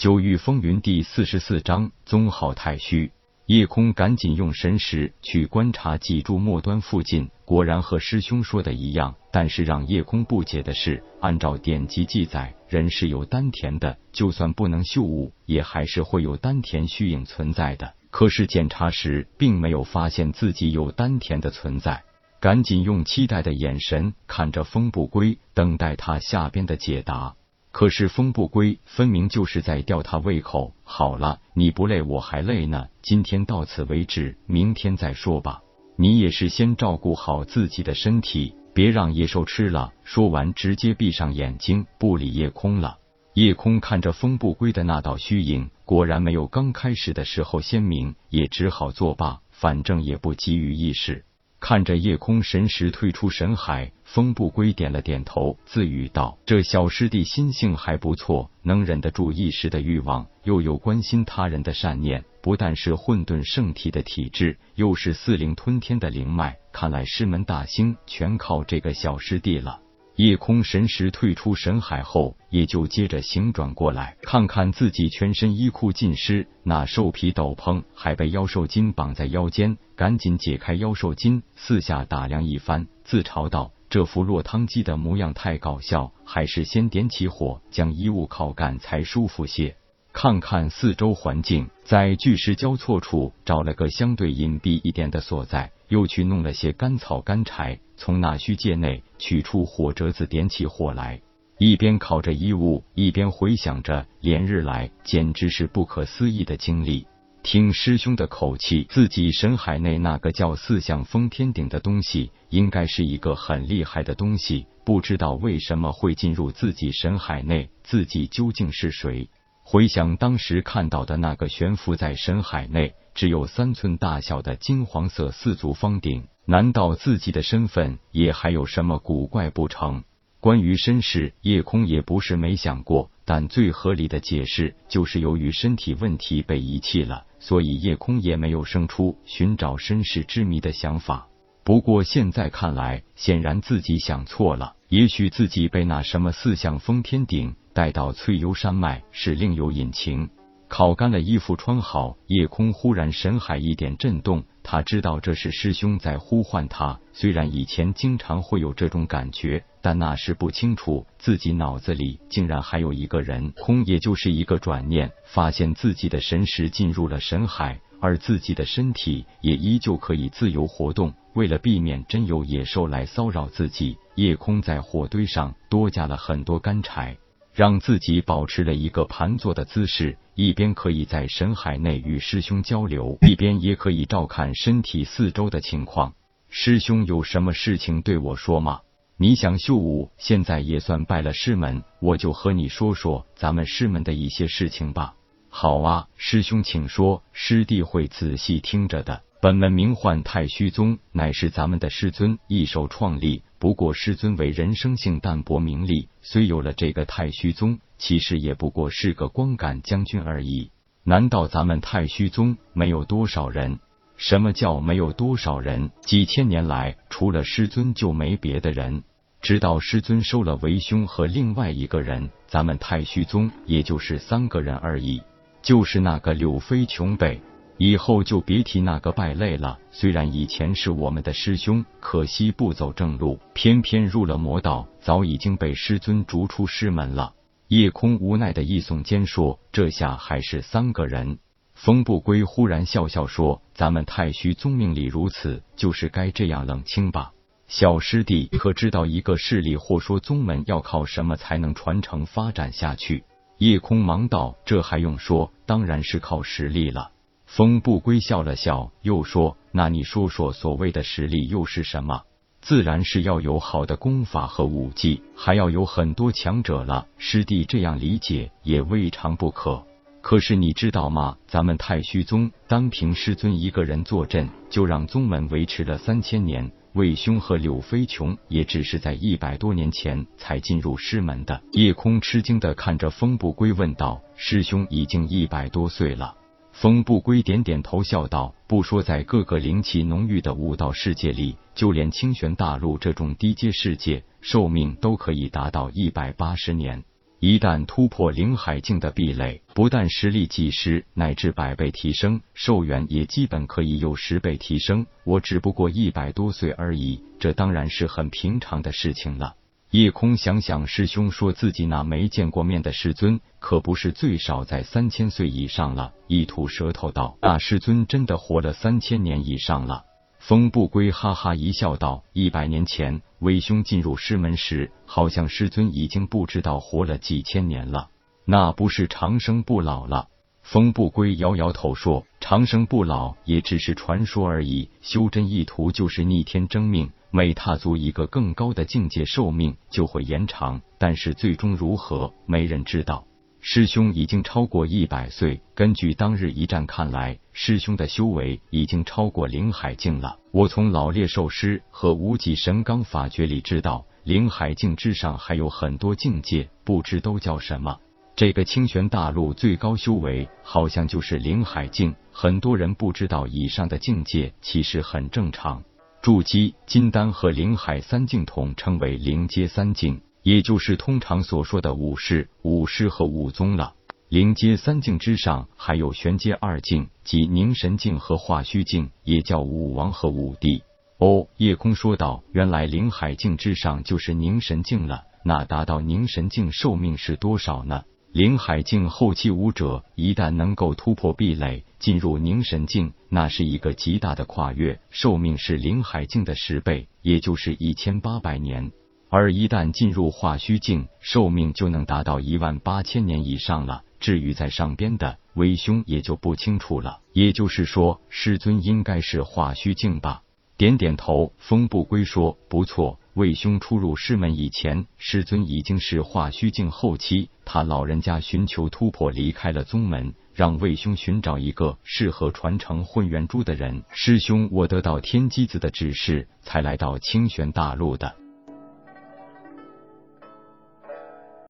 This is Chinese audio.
九域风云第四十四章宗号太虚。叶空赶紧用神识去观察脊柱末端附近，果然和师兄说的一样。但是让叶空不解的是，按照典籍记载，人是有丹田的，就算不能嗅物，也还是会有丹田虚影存在的。可是检查时，并没有发现自己有丹田的存在。赶紧用期待的眼神看着风不归，等待他下边的解答。可是风不归分明就是在吊他胃口。好了，你不累，我还累呢。今天到此为止，明天再说吧。你也是先照顾好自己的身体，别让野兽吃了。说完，直接闭上眼睛，不理夜空了。夜空看着风不归的那道虚影，果然没有刚开始的时候鲜明，也只好作罢，反正也不急于一时。看着夜空神识退出神海，风不归点了点头，自语道：“这小师弟心性还不错，能忍得住一时的欲望，又有关心他人的善念。不但是混沌圣体的体质，又是四灵吞天的灵脉，看来师门大兴全靠这个小师弟了。”夜空神识退出神海后，也就接着醒转过来，看看自己全身衣裤尽湿，那兽皮斗篷还被妖兽筋绑在腰间，赶紧解开妖兽筋，四下打量一番，自嘲道：“这副落汤鸡的模样太搞笑，还是先点起火，将衣物烤干才舒服些。”看看四周环境，在巨石交错处找了个相对隐蔽一点的所在。又去弄了些干草干柴，从那虚界内取出火折子，点起火来，一边烤着衣物，一边回想着连日来简直是不可思议的经历。听师兄的口气，自己神海内那个叫四象封天顶的东西，应该是一个很厉害的东西。不知道为什么会进入自己神海内，自己究竟是谁？回想当时看到的那个悬浮在深海内。只有三寸大小的金黄色四足方鼎，难道自己的身份也还有什么古怪不成？关于身世，夜空也不是没想过，但最合理的解释就是由于身体问题被遗弃了，所以夜空也没有生出寻找身世之谜的想法。不过现在看来，显然自己想错了，也许自己被那什么四象封天顶带到翠幽山脉是另有隐情。烤干了衣服，穿好。夜空忽然神海一点震动，他知道这是师兄在呼唤他。虽然以前经常会有这种感觉，但那时不清楚自己脑子里竟然还有一个人。空也就是一个转念，发现自己的神识进入了神海，而自己的身体也依旧可以自由活动。为了避免真有野兽来骚扰自己，夜空在火堆上多加了很多干柴。让自己保持了一个盘坐的姿势，一边可以在神海内与师兄交流，一边也可以照看身体四周的情况。师兄有什么事情对我说吗？你想秀武现在也算拜了师门，我就和你说说咱们师门的一些事情吧。好啊，师兄请说，师弟会仔细听着的。本门名唤太虚宗，乃是咱们的师尊一手创立。不过师尊为人生性淡泊名利，虽有了这个太虚宗，其实也不过是个光杆将军而已。难道咱们太虚宗没有多少人？什么叫没有多少人？几千年来，除了师尊就没别的人。直到师尊收了为兄和另外一个人，咱们太虚宗也就是三个人而已，就是那个柳飞琼呗。以后就别提那个败类了。虽然以前是我们的师兄，可惜不走正路，偏偏入了魔道，早已经被师尊逐出师门了。夜空无奈的一耸肩说：“这下还是三个人。”风不归忽然笑笑说：“咱们太虚宗命里如此，就是该这样冷清吧？小师弟可知道一个势力或说宗门要靠什么才能传承发展下去？”夜空忙道：“这还用说？当然是靠实力了。”风不归笑了笑，又说：“那你说说，所谓的实力又是什么？自然是要有好的功法和武技，还要有很多强者了。师弟这样理解也未尝不可。可是你知道吗？咱们太虚宗单凭师尊一个人坐镇，就让宗门维持了三千年。魏兄和柳飞琼也只是在一百多年前才进入师门的。”夜空吃惊的看着风不归，问道：“师兄已经一百多岁了？”风不归点点头，笑道：“不说在各个灵气浓郁的武道世界里，就连清玄大陆这种低阶世界，寿命都可以达到一百八十年。一旦突破灵海境的壁垒，不但实力几十乃至百倍提升，寿元也基本可以有十倍提升。我只不过一百多岁而已，这当然是很平常的事情了。叶空想想，师兄说自己那没见过面的师尊，可不是最少在三千岁以上了。一吐舌头道：“那师尊真的活了三千年以上了。”风不归哈哈一笑，道：“一百年前，魏兄进入师门时，好像师尊已经不知道活了几千年了。那不是长生不老了？”风不归摇摇头说：“长生不老也只是传说而已。修真意图就是逆天争命，每踏足一个更高的境界，寿命就会延长。但是最终如何，没人知道。”师兄已经超过一百岁，根据当日一战看来，师兄的修为已经超过灵海境了。我从老猎兽师和无极神罡法诀里知道，灵海境之上还有很多境界，不知都叫什么。这个清玄大陆最高修为好像就是灵海境，很多人不知道以上的境界，其实很正常。筑基、金丹和灵海三境统称为灵阶三境。也就是通常所说的武士、武师和武宗了。灵阶三境之上，还有玄阶二境，即凝神境和化虚境，也叫武王和武帝。哦，夜空说道：“原来灵海境之上就是凝神境了。那达到凝神境寿命是多少呢？”灵海境后期武者一旦能够突破壁垒，进入凝神境，那是一个极大的跨越，寿命是灵海境的十倍，也就是一千八百年。而一旦进入化虚境，寿命就能达到一万八千年以上了。至于在上边的为兄，也就不清楚了。也就是说，师尊应该是化虚境吧？点点头，风不归说：“不错，魏兄出入师门以前，师尊已经是化虚境后期。他老人家寻求突破，离开了宗门，让魏兄寻找一个适合传承混元珠的人。师兄，我得到天机子的指示，才来到清玄大陆的。”